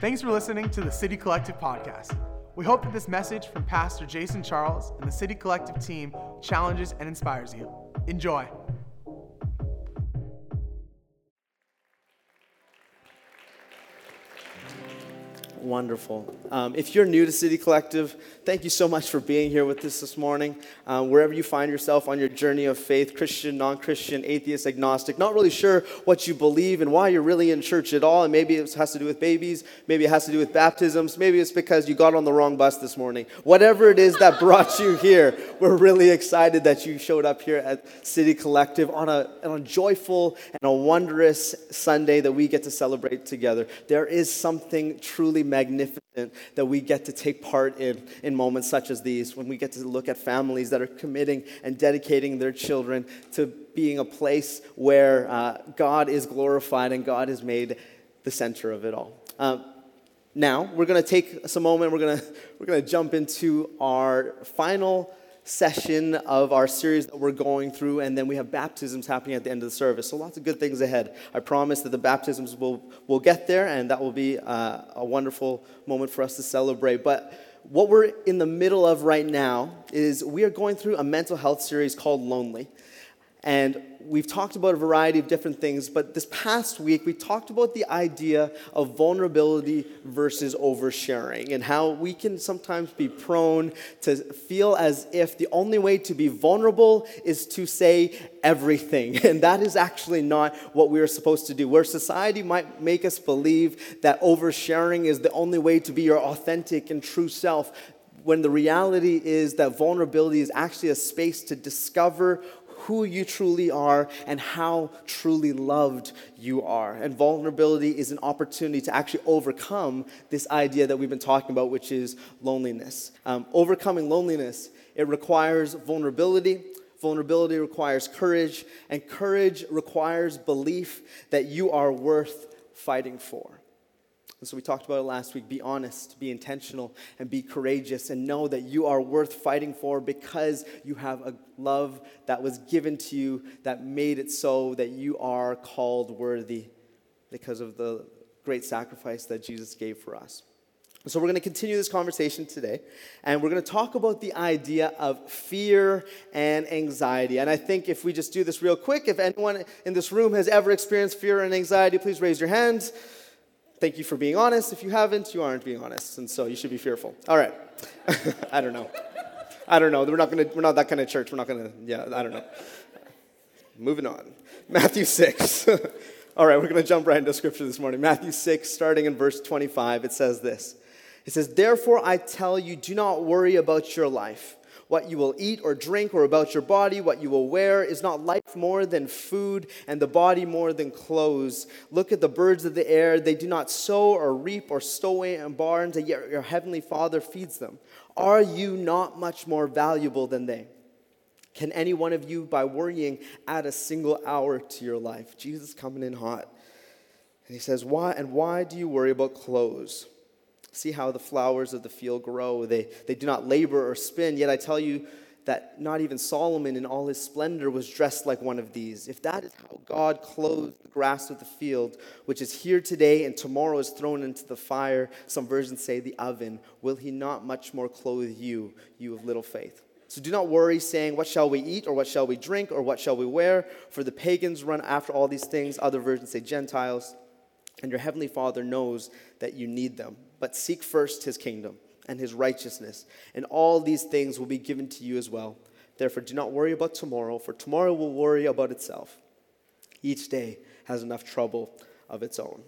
Thanks for listening to the City Collective podcast. We hope that this message from Pastor Jason Charles and the City Collective team challenges and inspires you. Enjoy. Wonderful. Um, if you're new to City Collective, thank you so much for being here with us this morning. Um, wherever you find yourself on your journey of faith, Christian, non Christian, atheist, agnostic, not really sure what you believe and why you're really in church at all, and maybe it has to do with babies, maybe it has to do with baptisms, maybe it's because you got on the wrong bus this morning. Whatever it is that brought you here, we're really excited that you showed up here at City Collective on a, on a joyful and a wondrous Sunday that we get to celebrate together. There is something truly magnificent that we get to take part in in moments such as these, when we get to look at families that are committing and dedicating their children to being a place where uh, God is glorified and God is made the center of it all. Um, now, we're going to take some moment, we're going we're going to jump into our final session of our series that we're going through, and then we have baptisms happening at the end of the service. So lots of good things ahead. I promise that the baptisms will, will get there, and that will be uh, a wonderful moment for us to celebrate. But what we're in the middle of right now is we are going through a mental health series called Lonely. And we've talked about a variety of different things, but this past week we talked about the idea of vulnerability versus oversharing and how we can sometimes be prone to feel as if the only way to be vulnerable is to say everything. And that is actually not what we are supposed to do. Where society might make us believe that oversharing is the only way to be your authentic and true self, when the reality is that vulnerability is actually a space to discover who you truly are and how truly loved you are. And vulnerability is an opportunity to actually overcome this idea that we've been talking about, which is loneliness. Um, overcoming loneliness, it requires vulnerability. Vulnerability requires courage, and courage requires belief that you are worth fighting for. And so we talked about it last week. Be honest, be intentional, and be courageous, and know that you are worth fighting for because you have a love that was given to you that made it so that you are called worthy because of the great sacrifice that Jesus gave for us. So, we're going to continue this conversation today, and we're going to talk about the idea of fear and anxiety. And I think if we just do this real quick, if anyone in this room has ever experienced fear and anxiety, please raise your hands. Thank you for being honest. If you haven't, you aren't being honest, and so you should be fearful. All right. I don't know. I don't know. We're not gonna. We're not that kind of church. We're not gonna. Yeah, I don't know. Moving on. Matthew six. All right, we're gonna jump right into scripture this morning. Matthew six, starting in verse twenty-five. It says this. It says, "Therefore I tell you, do not worry about your life." What you will eat or drink, or about your body, what you will wear. Is not life more than food, and the body more than clothes? Look at the birds of the air. They do not sow or reap or stow away in barns, and yet your heavenly Father feeds them. Are you not much more valuable than they? Can any one of you, by worrying, add a single hour to your life? Jesus coming in hot. And he says, Why and why do you worry about clothes? See how the flowers of the field grow. They, they do not labor or spin. Yet I tell you that not even Solomon in all his splendor was dressed like one of these. If that is how God clothes the grass of the field, which is here today and tomorrow is thrown into the fire, some versions say the oven, will he not much more clothe you, you of little faith? So do not worry, saying, What shall we eat, or what shall we drink, or what shall we wear? For the pagans run after all these things. Other versions say Gentiles. And your heavenly Father knows that you need them but seek first his kingdom and his righteousness, and all these things will be given to you as well. Therefore, do not worry about tomorrow, for tomorrow will worry about itself. Each day has enough trouble of its own.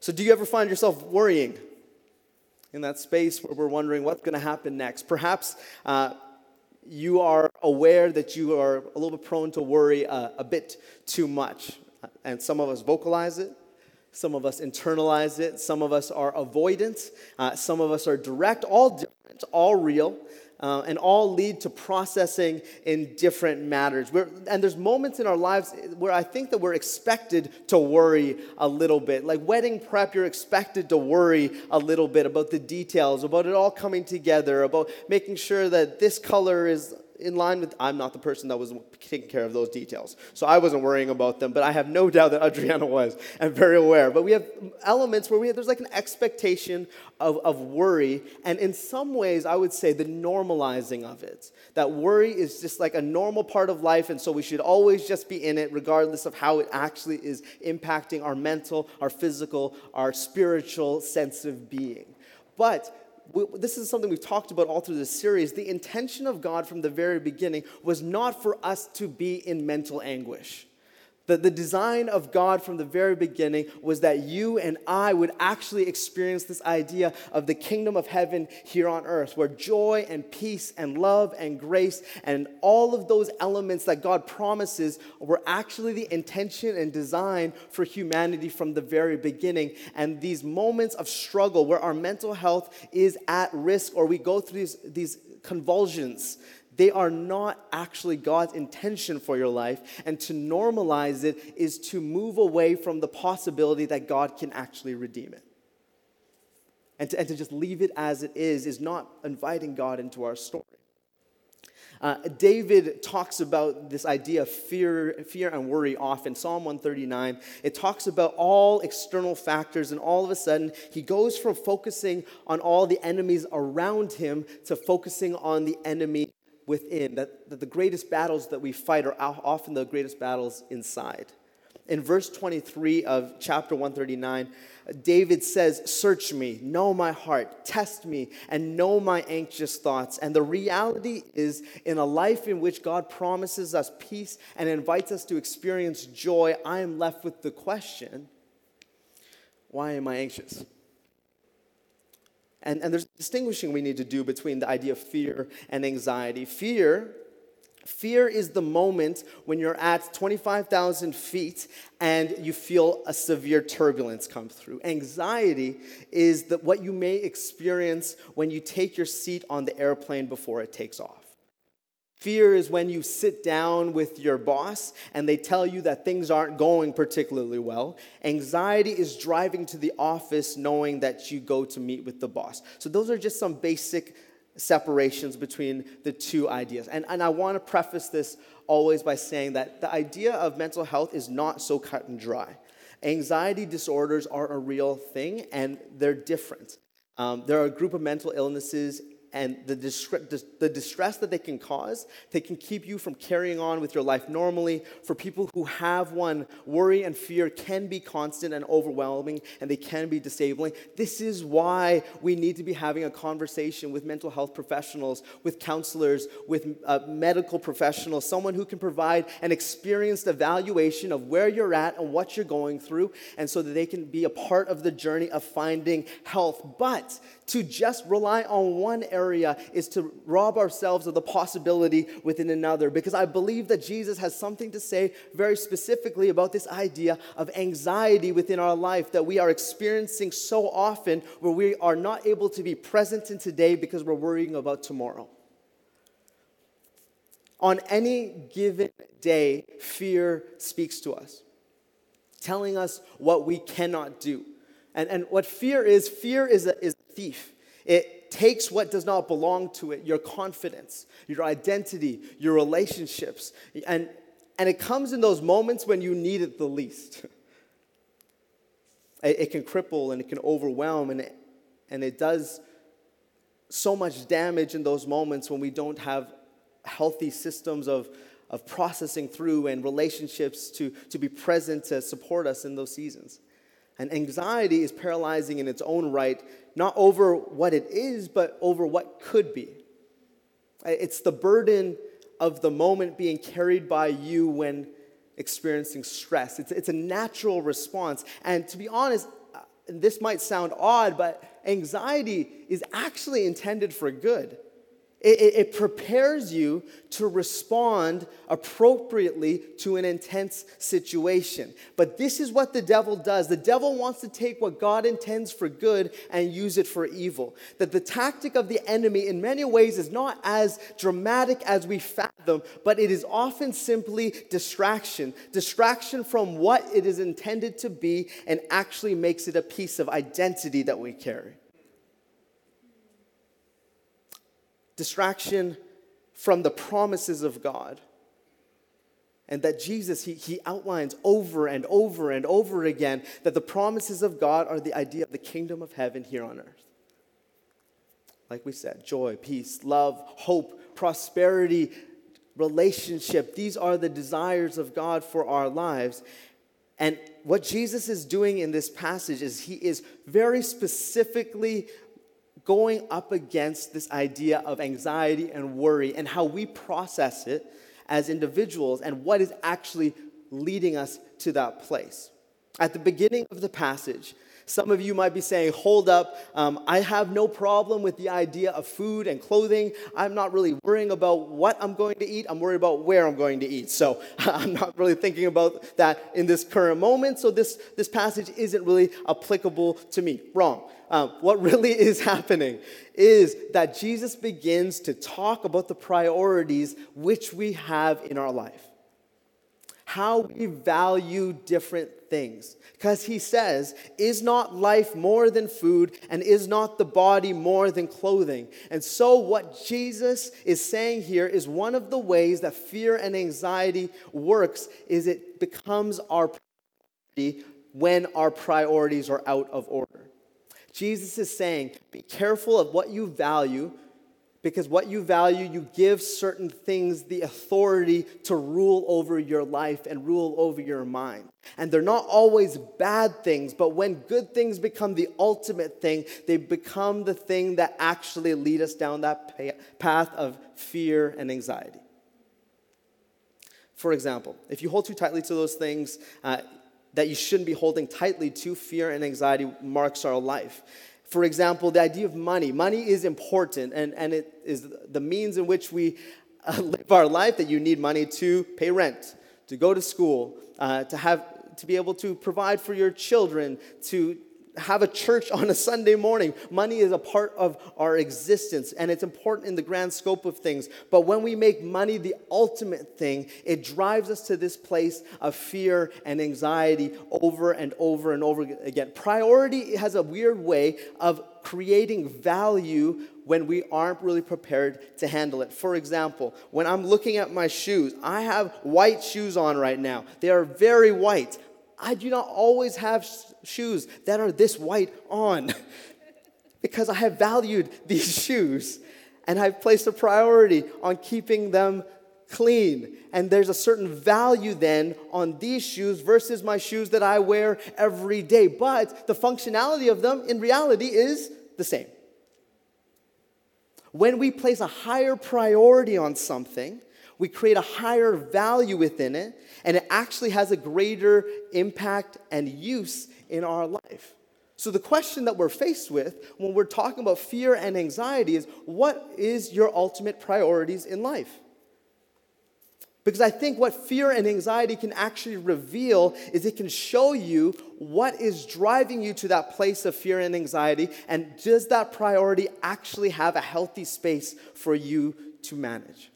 So, do you ever find yourself worrying in that space where we're wondering what's going to happen next? Perhaps uh, you are aware that you are a little bit prone to worry uh, a bit too much, and some of us vocalize it. Some of us internalize it. Some of us are avoidant. Uh, some of us are direct, all different, all real, uh, and all lead to processing in different matters. We're, and there's moments in our lives where I think that we're expected to worry a little bit. Like wedding prep, you're expected to worry a little bit about the details, about it all coming together, about making sure that this color is in line with, I'm not the person that was taking care of those details. So I wasn't worrying about them, but I have no doubt that Adriana was. I'm very aware. But we have elements where we have, there's like an expectation of, of worry. And in some ways, I would say the normalizing of it. That worry is just like a normal part of life. And so we should always just be in it, regardless of how it actually is impacting our mental, our physical, our spiritual sense of being. But this is something we've talked about all through this series. The intention of God from the very beginning was not for us to be in mental anguish. The, the design of God from the very beginning was that you and I would actually experience this idea of the kingdom of heaven here on earth, where joy and peace and love and grace and all of those elements that God promises were actually the intention and design for humanity from the very beginning. And these moments of struggle where our mental health is at risk or we go through these, these convulsions they are not actually God's intention for your life. And to normalize it is to move away from the possibility that God can actually redeem it. And to, and to just leave it as it is, is not inviting God into our story. Uh, David talks about this idea of fear, fear and worry often. Psalm 139, it talks about all external factors, and all of a sudden, he goes from focusing on all the enemies around him to focusing on the enemy within, that, that the greatest battles that we fight are often the greatest battles inside. In verse 23 of chapter 139, David says, Search me, know my heart, test me, and know my anxious thoughts. And the reality is, in a life in which God promises us peace and invites us to experience joy, I am left with the question why am I anxious? And, and there's distinguishing we need to do between the idea of fear and anxiety. Fear, fear is the moment when you're at 25,000 feet and you feel a severe turbulence come through. Anxiety is the, what you may experience when you take your seat on the airplane before it takes off. Fear is when you sit down with your boss and they tell you that things aren't going particularly well. Anxiety is driving to the office knowing that you go to meet with the boss. So, those are just some basic separations between the two ideas. And, and I want to preface this always by saying that the idea of mental health is not so cut and dry. Anxiety disorders are a real thing and they're different. Um, there are a group of mental illnesses and the, distress, the distress that they can cause, they can keep you from carrying on with your life normally. For people who have one, worry and fear can be constant and overwhelming, and they can be disabling. This is why we need to be having a conversation with mental health professionals, with counselors, with uh, medical professionals, someone who can provide an experienced evaluation of where you're at and what you're going through, and so that they can be a part of the journey of finding health. But to just rely on one area is to rob ourselves of the possibility within another. Because I believe that Jesus has something to say very specifically about this idea of anxiety within our life that we are experiencing so often where we are not able to be present in today because we're worrying about tomorrow. On any given day, fear speaks to us, telling us what we cannot do. And, and what fear is, fear is a, is a thief. It takes what does not belong to it your confidence, your identity, your relationships. And, and it comes in those moments when you need it the least. it, it can cripple and it can overwhelm, and it, and it does so much damage in those moments when we don't have healthy systems of, of processing through and relationships to, to be present to support us in those seasons. And anxiety is paralyzing in its own right, not over what it is, but over what could be. It's the burden of the moment being carried by you when experiencing stress. It's, it's a natural response. And to be honest, uh, this might sound odd, but anxiety is actually intended for good. It, it, it, prepares you to respond appropriately to an intense situation. But this is what the devil does. The devil wants to take what God intends for good and use it for evil. That the tactic of the enemy, in many ways, is not as dramatic as we fathom, but it is often simply distraction. Distraction from what it is intended to be and actually makes it a piece of identity that we carry. Distraction from the promises of God. And that Jesus, he, he outlines over and over and over again that the promises of God are the idea of the kingdom of heaven here on earth. Like we said, joy, peace, love, hope, prosperity, relationship. These are the desires of God for our lives. And what Jesus is doing in this passage is he is very specifically going up against this idea of anxiety and worry and how we process it as individuals and what is actually leading us to that place. At the beginning of the passage, some of you might be saying, hold up, um, I have no problem with the idea of food and clothing. I'm not really worrying about what I'm going to eat, I'm worried about where I'm going to eat. So I'm not really thinking about that in this current moment. So this, this passage isn't really applicable to me. Wrong. Um, what really is happening is that Jesus begins to talk about the priorities which we have in our life how we value different things. Because he says, Is not life more than food, and is not the body more than clothing? And so, what Jesus is saying here is one of the ways that fear and anxiety works is it becomes our priority when our priorities are out of order. Jesus is saying, Be careful of what you value because what you value, you give certain things the authority to rule over your life and rule over your mind. And they're not always bad things, but when good things become the ultimate thing, they become the thing that actually lead us down that path of fear and anxiety. For example, if you hold too tightly to those things uh, that you shouldn't be holding tightly to, fear and anxiety marks our life. For example, the idea of money. Money is important, and, and it is the means in which we uh, live our life that you need money to pay rent, to go to school, uh, to, have, to be able to provide for your children, to have a church on a Sunday morning. Money is a part of our existence and it's important in the grand scope of things. But when we make money the ultimate thing, it drives us to this place of fear and anxiety over and over and over again. Priority has a weird way of creating value when we aren't really prepared to handle it. For example, when I'm looking at my shoes, I have white shoes on right now. They are very white. I do not always have shoes that are this white on because I have valued these shoes and I've placed a priority on keeping them clean. And there's a certain value then on these shoes versus my shoes that I wear every day. But the functionality of them in reality is the same. When we place a higher priority on something, we create a higher value within it, and it actually has a greater impact and use in our life. So, the question that we're faced with when we're talking about fear and anxiety is what is your ultimate priorities in life? Because I think what fear and anxiety can actually reveal is it can show you what is driving you to that place of fear and anxiety, and does that priority actually have a healthy space for you to manage?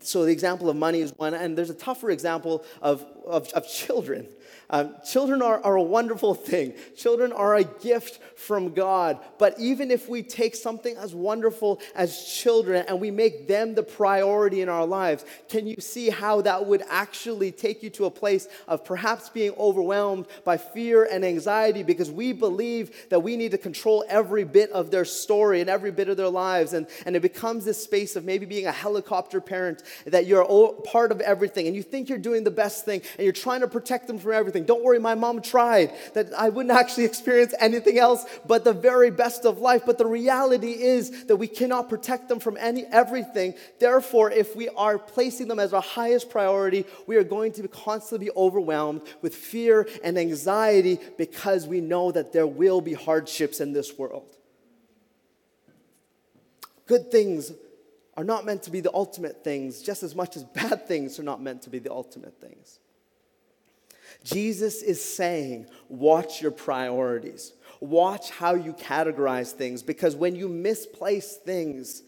So the example of money is one, and there's a tougher example of, of, of children. Um, children are, are a wonderful thing. Children are a gift from God. But even if we take something as wonderful as children and we make them the priority in our lives, can you see how that would actually take you to a place of perhaps being overwhelmed by fear and anxiety because we believe that we need to control every bit of their story and every bit of their lives? And, and it becomes this space of maybe being a helicopter parent that you're part of everything and you think you're doing the best thing and you're trying to protect them from everything. Don't worry, my mom tried, that I wouldn't actually experience anything else but the very best of life. But the reality is that we cannot protect them from any everything. Therefore, if we are placing them as our highest priority, we are going to be constantly be overwhelmed with fear and anxiety because we know that there will be hardships in this world. Good things are not meant to be the ultimate things, just as much as bad things are not meant to be the ultimate things. Jesus is saying, watch your priorities. Watch how you categorize things because when you misplace things,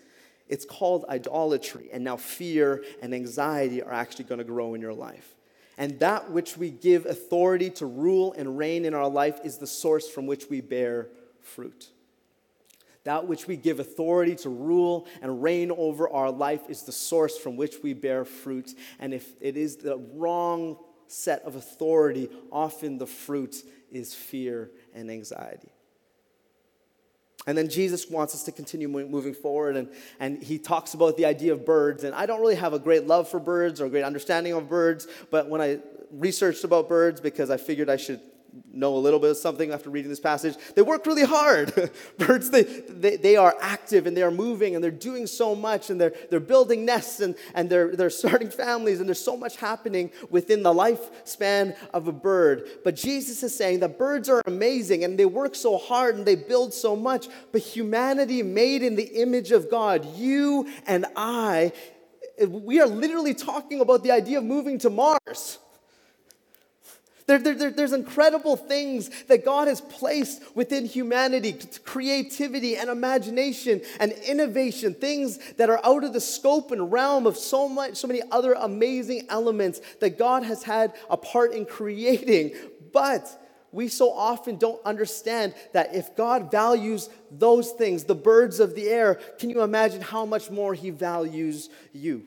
it's called idolatry. And now fear and anxiety are actually going to grow in your life. And that which we give authority to rule and reign in our life is the source from which we bear fruit. That which we give authority to rule and reign over our life is the source from which we bear fruit. And if it is the wrong set of authority, often the fruit is fear and anxiety. And then Jesus wants us to continue moving forward, and, and he talks about the idea of birds. And I don't really have a great love for birds or a great understanding of birds, but when I researched about birds, because I figured I should know a little bit of something after reading this passage. They work really hard. Birds, they, they, they are active and they are moving and they're doing so much and they're, they're building nests and, and they're, they're starting families and there's so much happening within the lifespan of a bird. But Jesus is saying that birds are amazing and they work so hard and they build so much, but humanity made in the image of God, you and I, we are literally talking about the idea of moving to Mars. There, there, there's incredible things that God has placed within humanity creativity and imagination and innovation, things that are out of the scope and realm of so, much, so many other amazing elements that God has had a part in creating. But we so often don't understand that if God values those things, the birds of the air, can you imagine how much more He values you?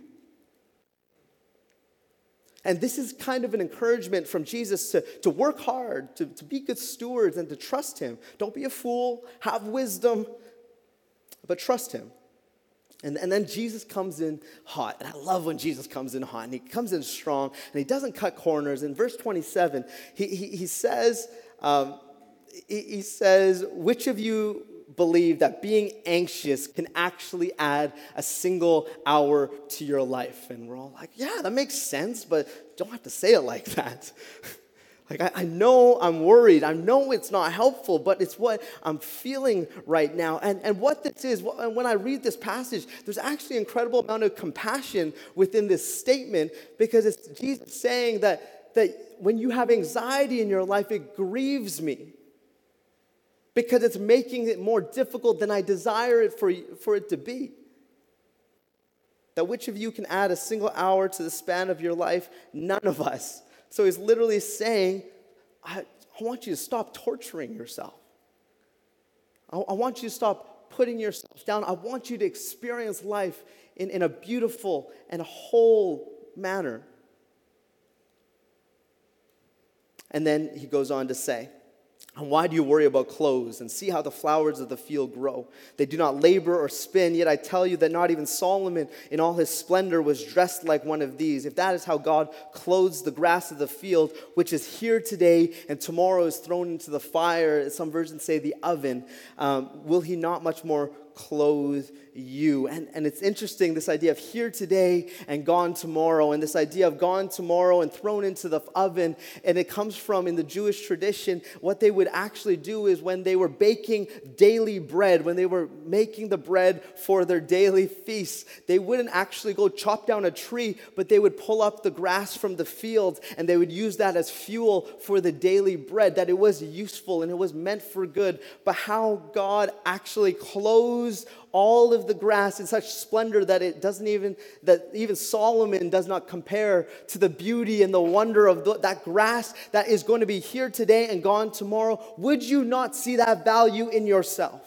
And this is kind of an encouragement from Jesus to, to work hard, to, to be good stewards, and to trust Him. Don't be a fool, have wisdom, but trust Him. And, and then Jesus comes in hot. And I love when Jesus comes in hot. And he comes in strong and he doesn't cut corners. In verse 27, he, he, he says, um, he, he says, Which of you believe that being anxious can actually add a single hour to your life. And we're all like, yeah, that makes sense, but don't have to say it like that. like, I, I, know I'm worried. I know it's not helpful, but it's what I'm feeling right now. And, and what this is, when I read this passage, there's actually an incredible amount of compassion within this statement because it's Jesus saying that, that when you have anxiety in your life, it grieves me because it's making it more difficult than I desire it for, for it to be. That which of you can add a single hour to the span of your life? None of us. So he's literally saying, I, I want you to stop torturing yourself. I, I want you to stop putting yourself down. I want you to experience life in, in a beautiful and whole manner. And then he goes on to say, and why do you worry about clothes and see how the flowers of the field grow? They do not labor or spin, yet I tell you that not even Solomon in all his splendor was dressed like one of these. If that is how God clothes the grass of the field, which is here today and tomorrow is thrown into the fire, some versions say the oven, um, will he not much more clothe you. And, and it's interesting, this idea of here today and gone tomorrow, and this idea of gone tomorrow and thrown into the oven. And it comes from, in the Jewish tradition, what they would actually do is when they were baking daily bread, when they were making the bread for their daily feasts, they wouldn't actually go chop down a tree, but they would pull up the grass from the field and they would use that as fuel for the daily bread, that it was useful and it was meant for good. But how God actually clothes all of the grass in such splendor that it doesn't even, that even Solomon does not compare to the beauty and the wonder of the, that grass that is going to be here today and gone tomorrow. Would you not see that value in yourself?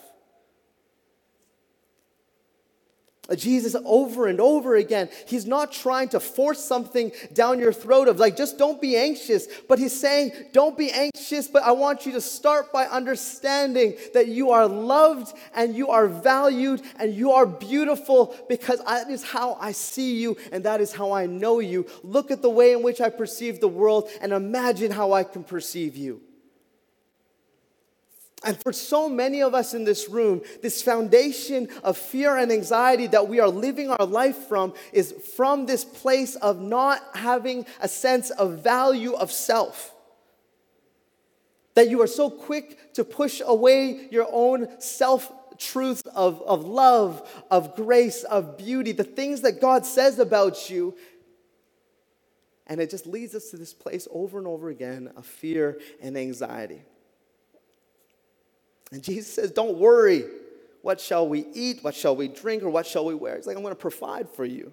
Uh, Jesus over and over again. He's not trying to force something down your throat of like, just don't be anxious. But he's saying, don't be anxious, but I want you to start by understanding that you are loved and you are valued and you are beautiful because that is how I see you and that is how I know you. Look at the way in which I perceive the world and imagine how I can perceive you. And for so many of us in this room, this foundation of fear and anxiety that we are living our life from is from this place of not having a sense of value of self. That you are so quick to push away your own self truths of, of love, of grace, of beauty, the things that God says about you. And it just leads us to this place over and over again of fear and anxiety. And Jesus says, Don't worry. What shall we eat? What shall we drink? Or what shall we wear? He's like, I'm going to provide for you.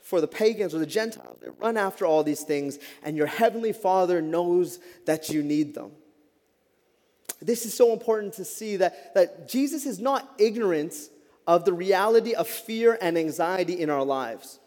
For the pagans or the Gentiles, they run after all these things, and your heavenly Father knows that you need them. this is so important to see that, that Jesus is not ignorant of the reality of fear and anxiety in our lives.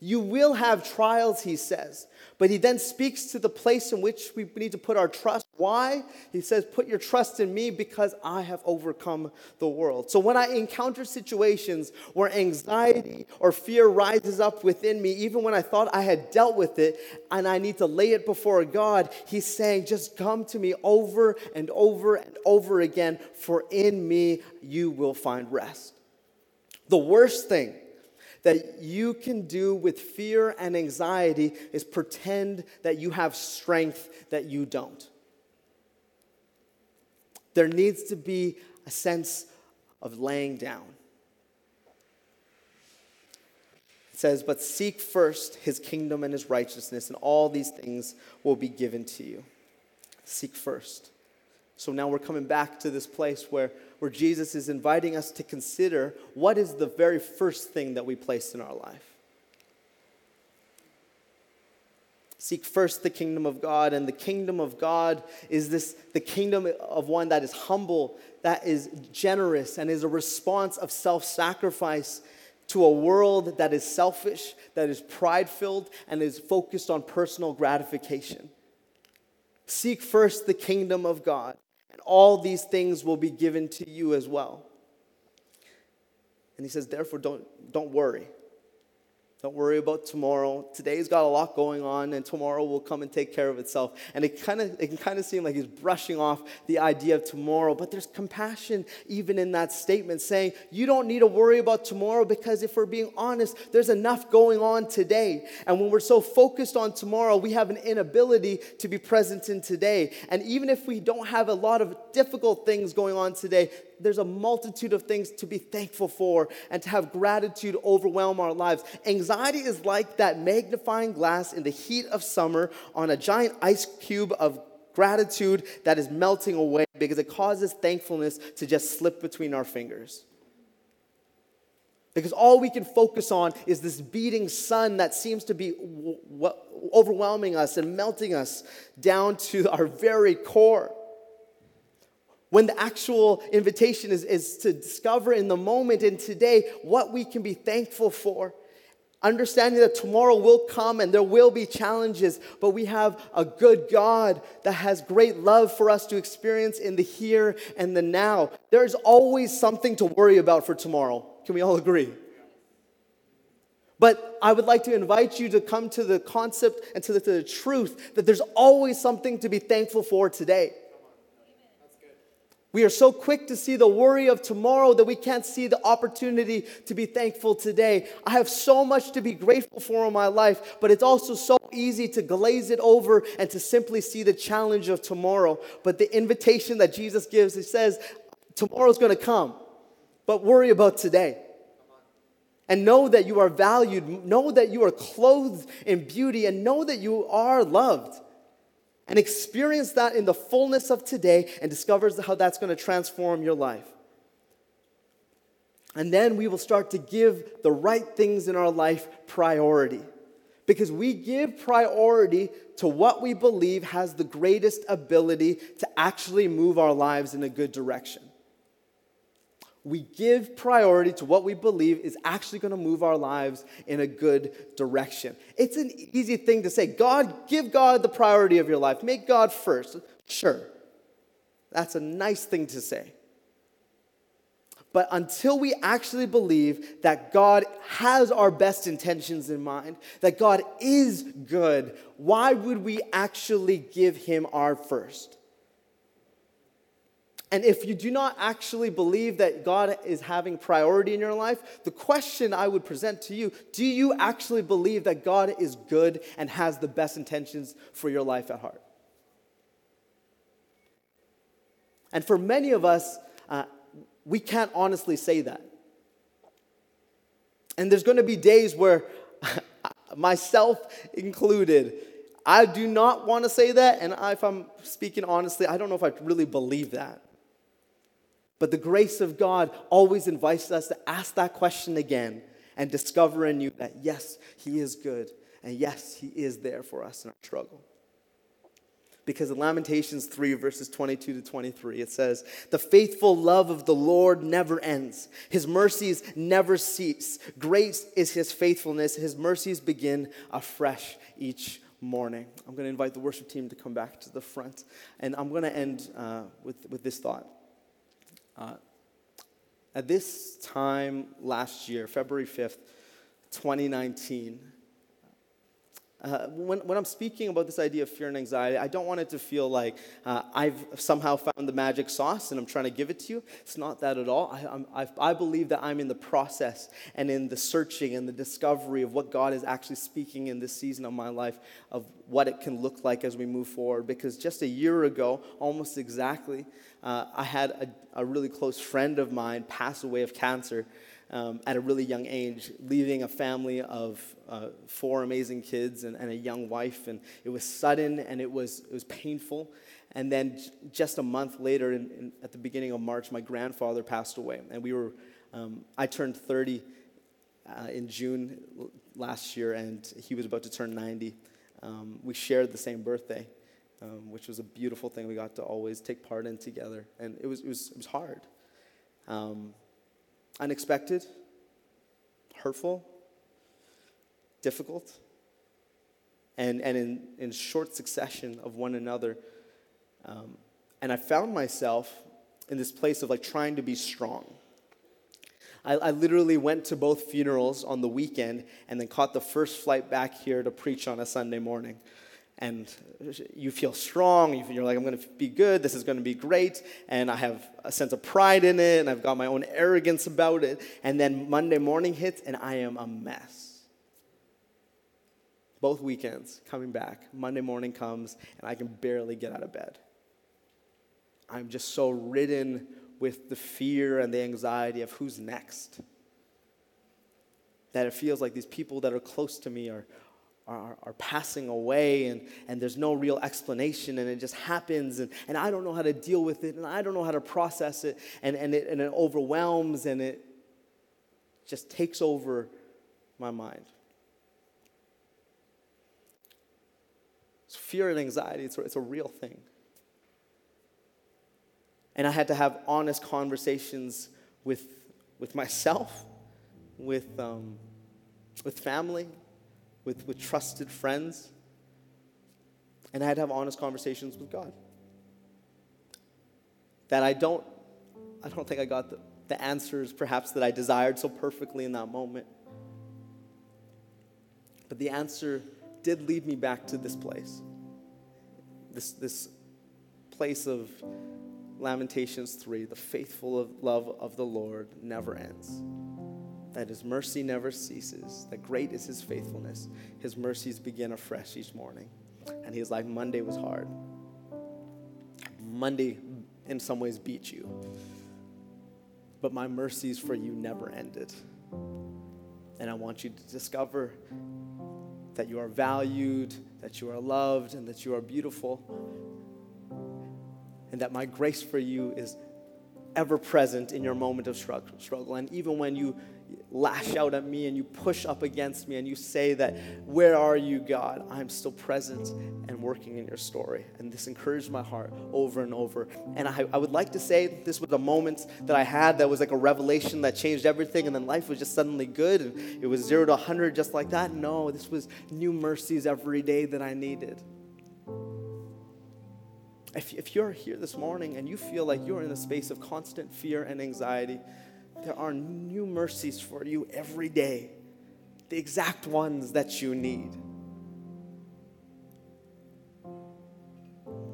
You will have trials, he says. But he then speaks to the place in which we need to put our trust. Why? He says, Put your trust in me because I have overcome the world. So when I encounter situations where anxiety or fear rises up within me, even when I thought I had dealt with it and I need to lay it before God, he's saying, Just come to me over and over and over again, for in me you will find rest. The worst thing that you can do with fear and anxiety is pretend that you have strength that you don't. There needs to be a sense of laying down. It says, But seek first his kingdom and his righteousness, and all these things will be given to you. Seek first. So now we're coming back to this place where, where Jesus is inviting us to consider what is the very first thing that we place in our life. Seek first the kingdom of God, and the kingdom of God is this the kingdom of one that is humble, that is generous, and is a response of self sacrifice to a world that is selfish, that is pride filled, and is focused on personal gratification. Seek first the kingdom of God all these things will be given to you as well. And he says, therefore, don't, don't worry. Don't worry about tomorrow. Today's got a lot going on, and tomorrow will come and take care of itself. And it kind of it can kind of seem like he's brushing off the idea of tomorrow, but there's compassion even in that statement, saying you don't need to worry about tomorrow because if we're being honest, there's enough going on today. And when we're so focused on tomorrow, we have an inability to be present in today. And even if we don't have a lot of difficult things going on today, there's a multitude of things to be thankful for and to have gratitude overwhelm our lives. Anxiety is like that magnifying glass in the heat of summer on a giant ice cube of gratitude that is melting away because it causes thankfulness to just slip between our fingers. Because all we can focus on is this beating sun that seems to be w- w- overwhelming us and melting us down to our very core when the actual invitation is, is to discover in the moment and today what we can be thankful for. Understanding that tomorrow will come and there will be challenges, but we have a good God that has great love for us to experience in the here and the now. There's always something to worry about for tomorrow. Can we all agree? But I would like to invite you to come to the concept and to the, to the truth that there's always something to be thankful for today. We are so quick to see the worry of tomorrow that we can't see the opportunity to be thankful today. I have so much to be grateful for in my life, but it's also so easy to glaze it over and to simply see the challenge of tomorrow. But the invitation that Jesus gives, he says, tomorrow's to come, but worry about today. And know that you are valued, know that you are clothed in beauty, and know that you are loved and experience that in the fullness of today and discovers how that's going to transform your life. And then we will start to give the right things in our life priority. Because we give priority to what we believe has the greatest ability to actually move our lives in a good direction we give priority to what we believe is actually going to move our lives in a good direction. It's an easy thing to say. God, give God the priority of your life. Make God first. Sure. That's a nice thing to say. But until we actually believe that God has our best intentions in mind, that God is good, why would we actually give Him our first? And if you do not actually believe that God is having priority in your life, the question I would present to you do you actually believe that God is good and has the best intentions for your life at heart? And for many of us, uh, we can't honestly say that. And there's going to be days where, myself included, I do not want to say that. And if I'm speaking honestly, I don't know if I really believe that. But the grace of God always invites us to ask that question again and discover you that yes, He is good, and yes, He is there for us in our struggle. Because in Lamentations 3, verses 22 to 23, it says, The faithful love of the Lord never ends. His mercies never cease. Great is his faithfulness. His mercies begin afresh each morning. I'm going to invite the worship team to come back to the front. And I'm going to end uh, with, with this thought. Uh, at this time last year, February 5th, 2019, uh, when, when I'm speaking about this idea of fear and anxiety, I don't want it to feel like uh, I've somehow found the magic sauce and I'm trying to give it to you. It's not that at all. I, I, I believe that I'm in the process and in the searching and the discovery of what God is actually speaking in this season of my life, of what it can look like as we move forward. Because just a year ago, almost exactly, uh, I had a, a really close friend of mine pass away of cancer um, at a really young age, leaving a family of uh, four amazing kids and, and, a young wife. And it was sudden and it was, it was painful. And then j- just a month later, in, in, at the beginning of March, my grandfather passed away. And we were, um, I turned 30 uh, in June last year, and he was about to turn 90. Um, we shared the same birthday. Um, which was a beautiful thing we got to always take part in together. And it was, it was, it was hard. Um, unexpected, hurtful, difficult, and, and in, in short succession of one another. Um, and I found myself in this place of like trying to be strong. I, I, literally went to both funerals on the weekend and then caught the first flight back here to preach on a Sunday morning and you feel strong. You're like, I'm going to be good. This is going to be great. And I have a sense of pride in it, and I've got my own arrogance about it. And then Monday morning hits, and I am a mess. Both weekends coming back. Monday morning comes, and I can barely get out of bed. I'm just so ridden with the fear and the anxiety of who's next. That it feels like these people that are close to me are, are, are passing away and, and there's no real explanation and it just happens and, and I don't know how to deal with it and I don't know how to process it and, and, it and it overwhelms and it just takes over my mind. Fear and anxiety, it's it's a real thing. And I had to have honest conversations with, with myself, with, um, with family, with, with trusted friends. And I had to have honest conversations with God. That I don't, I don't think I got the, the answers perhaps that I desired so perfectly in that moment. But the answer did lead me back to this place. This, this place of Lamentations 3 the faithful love of the Lord never ends that his mercy never ceases, that great is his faithfulness. His mercies begin afresh each morning. And he's like, Monday was hard. Monday, in some ways, beat you. But my mercies for you never ended. And I want you to discover that you are valued, that you are loved, and that you are beautiful. And that my grace for you is ever present in your moment of struggle. And even when you lash out at me and you push up against me and you say that, Where are you, God? I'm still present and working in your story. And this encouraged my heart over and over. And I, I would like to say this was a moment that I had that was like a revelation that changed everything and then life was just suddenly good and it was zero to 100 just like that. No, this was new mercies every day that I needed. If, if you're here this morning and you feel like you're in a space of constant fear and anxiety, there are new mercies for you every day, the exact ones that you need.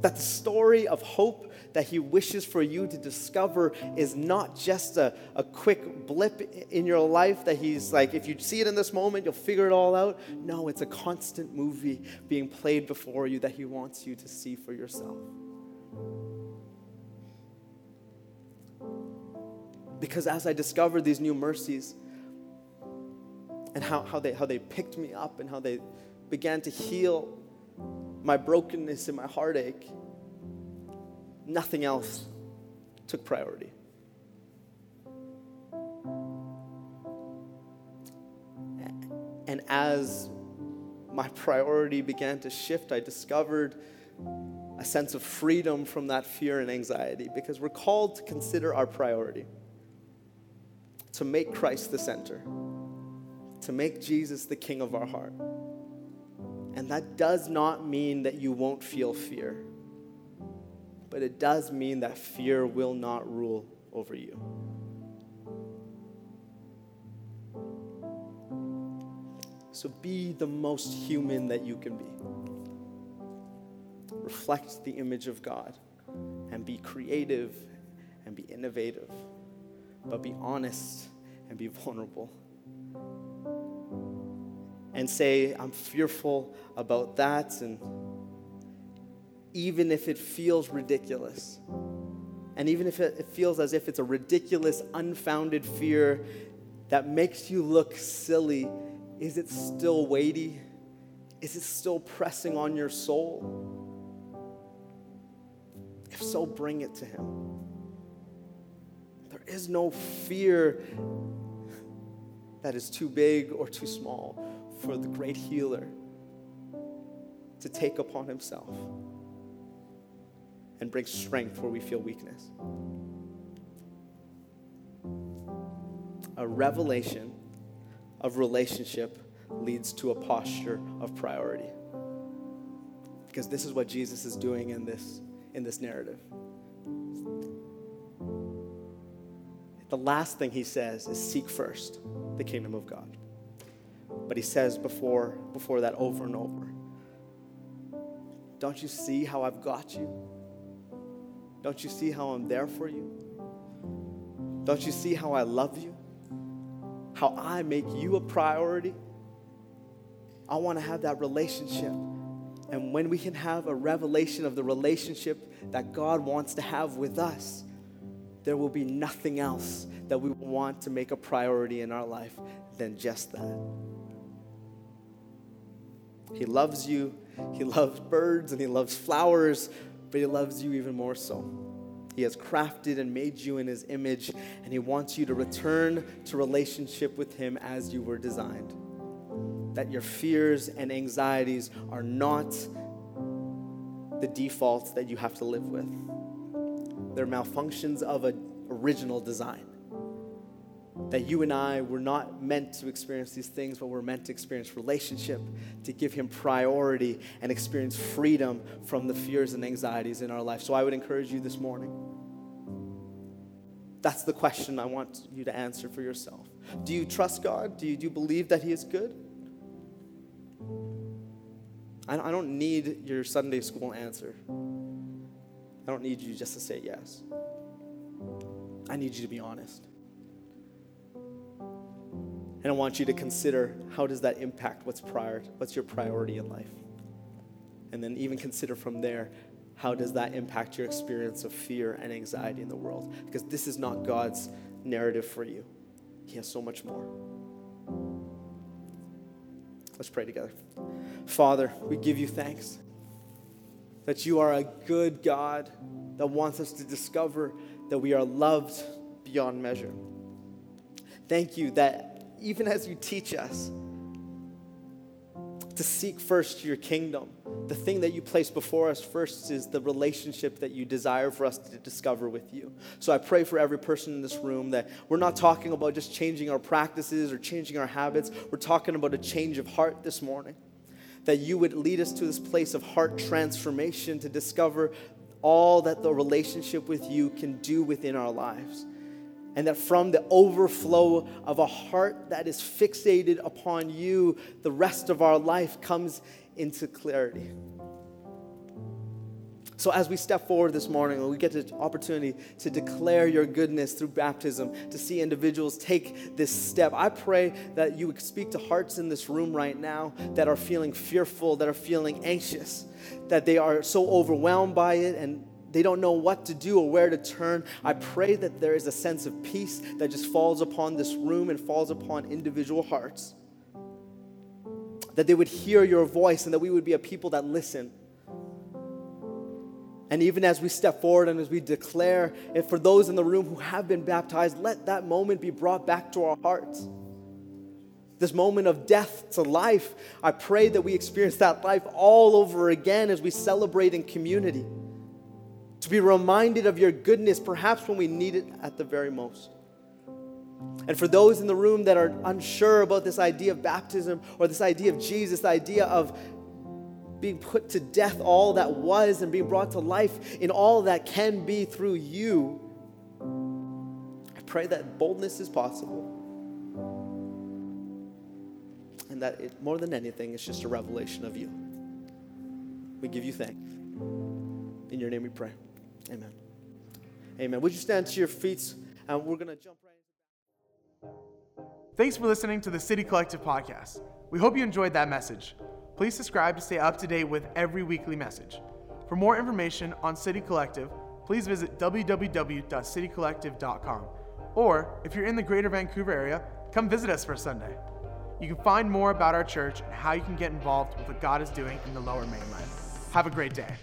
That the story of hope that He wishes for you to discover is not just a, a quick blip in your life that He's like, if you see it in this moment, you'll figure it all out. No, it's a constant movie being played before you that He wants you to see for yourself. Because as I discovered these new mercies and how, how, they, how they picked me up and how they began to heal my brokenness and my heartache, nothing else took priority. And as my priority began to shift, I discovered a sense of freedom from that fear and anxiety because we're called to consider our priority, to make Christ the center, to make Jesus the king of our heart. And that does not mean that you won't feel fear, but it does mean that fear will not rule over you. So be the most human that you can be. Reflect the image of God and be creative and be innovative, but be honest and be vulnerable. And say, I'm fearful about that, and even if it feels ridiculous, and even if it feels as if it's a ridiculous, unfounded fear that makes you look silly is it still weighty? Is it still pressing on your soul? If so, bring it to Him. There is no fear that is too big or too small for the great healer to take upon Himself and bring strength where we feel weakness. A revelation of relationship leads to a posture of priority. Because this is what Jesus is doing in this, in this narrative. The last thing he says is seek first the kingdom of God. But he says before, before that over and over Don't you see how I've got you? Don't you see how I'm there for you? Don't you see how I love you? how I make you a priority. I want to have that relationship. And when we can have a revelation of the relationship that God wants to have with us, there will be nothing else that we want to make a priority in our life than just that. He loves you, He loves birds, and He loves flowers, but He loves you even more so. He has crafted and made you in His image, and He wants you to return to relationship with Him as you were designed. That your fears and anxieties are not the defaults that you have to live with, they're malfunctions of an original design. That you and I were not meant to experience these things, but we're meant to experience relationship, to give Him priority, and experience freedom from the fears and anxieties in our life. So I would encourage you this morning. That's the question I want you to answer for yourself. Do you trust God? Do you, do you believe that He is good? I don't need your Sunday school answer. I don't need you just to say yes. I need you to be honest. And I want you to consider how does that impact what's prior, what's your priority in life? And then even consider from there, how does that impact your experience of fear and anxiety in the world? Because this is not God's narrative for you. He has so much more. Let's pray together. Father, we give you thanks that you are a good God that wants us to discover that we are loved beyond measure. Thank you that even as you teach us to seek first your kingdom, the thing that you place before us first is the relationship that you desire for us to discover with you. So I pray for every person in this room that we're not talking about just changing our practices or changing our habits, we're talking about a change of heart this morning. That you would lead us to this place of heart transformation to discover all that the relationship with you can do within our lives and that from the overflow of a heart that is fixated upon you, the rest of our life comes into clarity. So, as we step forward this morning, and we get the opportunity to declare your goodness through baptism, to see individuals take this step. I pray that you would speak to hearts in this room right now that are feeling fearful, that are feeling anxious, that they are so overwhelmed by it and they don't know what to do or where to turn. I pray that there is a sense of peace that just falls upon this room and falls upon individual hearts. That they would hear your voice and that we would be a people that listen. And even as we step forward and as we declare, for those in the room who have been baptized, let that moment be brought back to our hearts. this moment of death to life. I pray that we experience that life all over again as we celebrate in community. To be reminded of your goodness, perhaps when we need it at the very most. And for those in the room that are unsure about this idea of baptism or this idea of Jesus, the idea of being put to death, all that was, and being brought to life in all that can be through you, I pray that boldness is possible and that it, more than anything, it's just a revelation of you. We give you thanks. In your name we pray. Amen. Amen. Would you stand to your feet? And we're going to jump right in. Thanks for listening to the City Collective podcast. We hope you enjoyed that message. Please subscribe to stay up to date with every weekly message. For more information on City Collective, please visit www.citycollective.com. Or if you're in the greater Vancouver area, come visit us for Sunday. You can find more about our church and how you can get involved with what God is doing in the lower mainland. Have a great day.